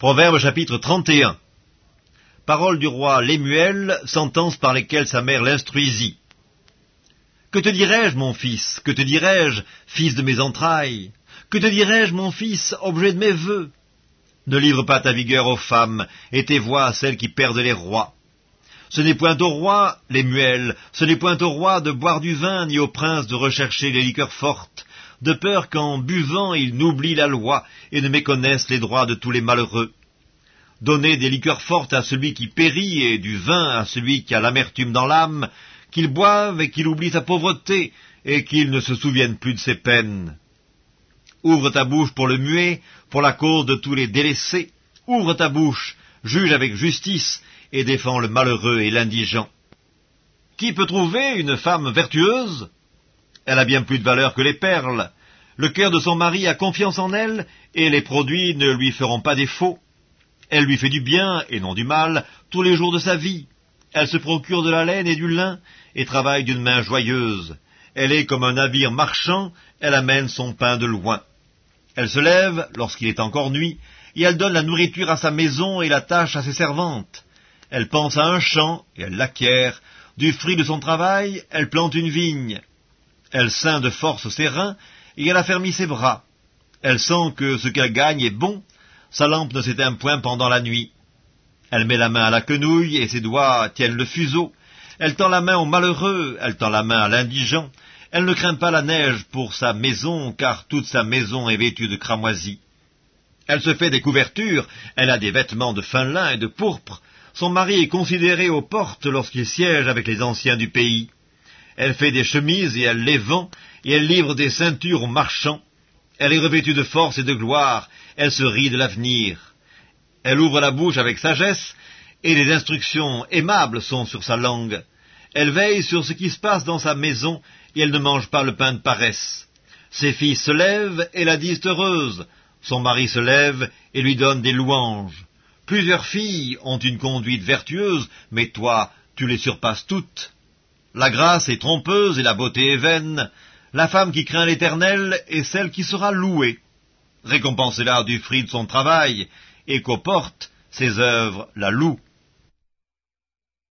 Proverbe chapitre 31 Parole du roi Lémuel, sentence par lesquelles sa mère l'instruisit. Que te dirais-je, mon fils? Que te dirais-je, fils de mes entrailles? Que te dirais-je, mon fils, objet de mes vœux Ne livre pas ta vigueur aux femmes, et tes voix à celles qui perdent les rois. Ce n'est point au roi, Lémuel, ce n'est point au roi de boire du vin, ni au prince de rechercher les liqueurs fortes, de peur qu'en buvant ils n'oublient la loi et ne méconnaissent les droits de tous les malheureux. Donnez des liqueurs fortes à celui qui périt et du vin à celui qui a l'amertume dans l'âme, qu'il boive et qu'il oublie sa pauvreté et qu'il ne se souvienne plus de ses peines. Ouvre ta bouche pour le muet, pour la cause de tous les délaissés. Ouvre ta bouche, juge avec justice et défends le malheureux et l'indigent. Qui peut trouver une femme vertueuse? Elle a bien plus de valeur que les perles. Le cœur de son mari a confiance en elle, et les produits ne lui feront pas défaut. Elle lui fait du bien, et non du mal, tous les jours de sa vie. Elle se procure de la laine et du lin, et travaille d'une main joyeuse. Elle est comme un navire marchand, elle amène son pain de loin. Elle se lève, lorsqu'il est encore nuit, et elle donne la nourriture à sa maison et la tâche à ses servantes. Elle pense à un champ, et elle l'acquiert. Du fruit de son travail, elle plante une vigne. Elle ceint de force ses reins, et elle affermit ses bras. Elle sent que ce qu'elle gagne est bon, sa lampe ne s'éteint point pendant la nuit. Elle met la main à la quenouille, et ses doigts tiennent le fuseau. Elle tend la main au malheureux, elle tend la main à l'indigent. Elle ne craint pas la neige pour sa maison, car toute sa maison est vêtue de cramoisie. Elle se fait des couvertures, elle a des vêtements de fin lin et de pourpre. Son mari est considéré aux portes lorsqu'il siège avec les anciens du pays. Elle fait des chemises et elle les vend, et elle livre des ceintures aux marchands. Elle est revêtue de force et de gloire, elle se rit de l'avenir. Elle ouvre la bouche avec sagesse, et les instructions aimables sont sur sa langue. Elle veille sur ce qui se passe dans sa maison, et elle ne mange pas le pain de paresse. Ses filles se lèvent et la disent heureuse. Son mari se lève et lui donne des louanges. Plusieurs filles ont une conduite vertueuse, mais toi, tu les surpasses toutes. La grâce est trompeuse et la beauté est vaine. La femme qui craint l'Éternel est celle qui sera louée. Récompensez-la du fruit de son travail, et qu'aux portes ses œuvres la louent.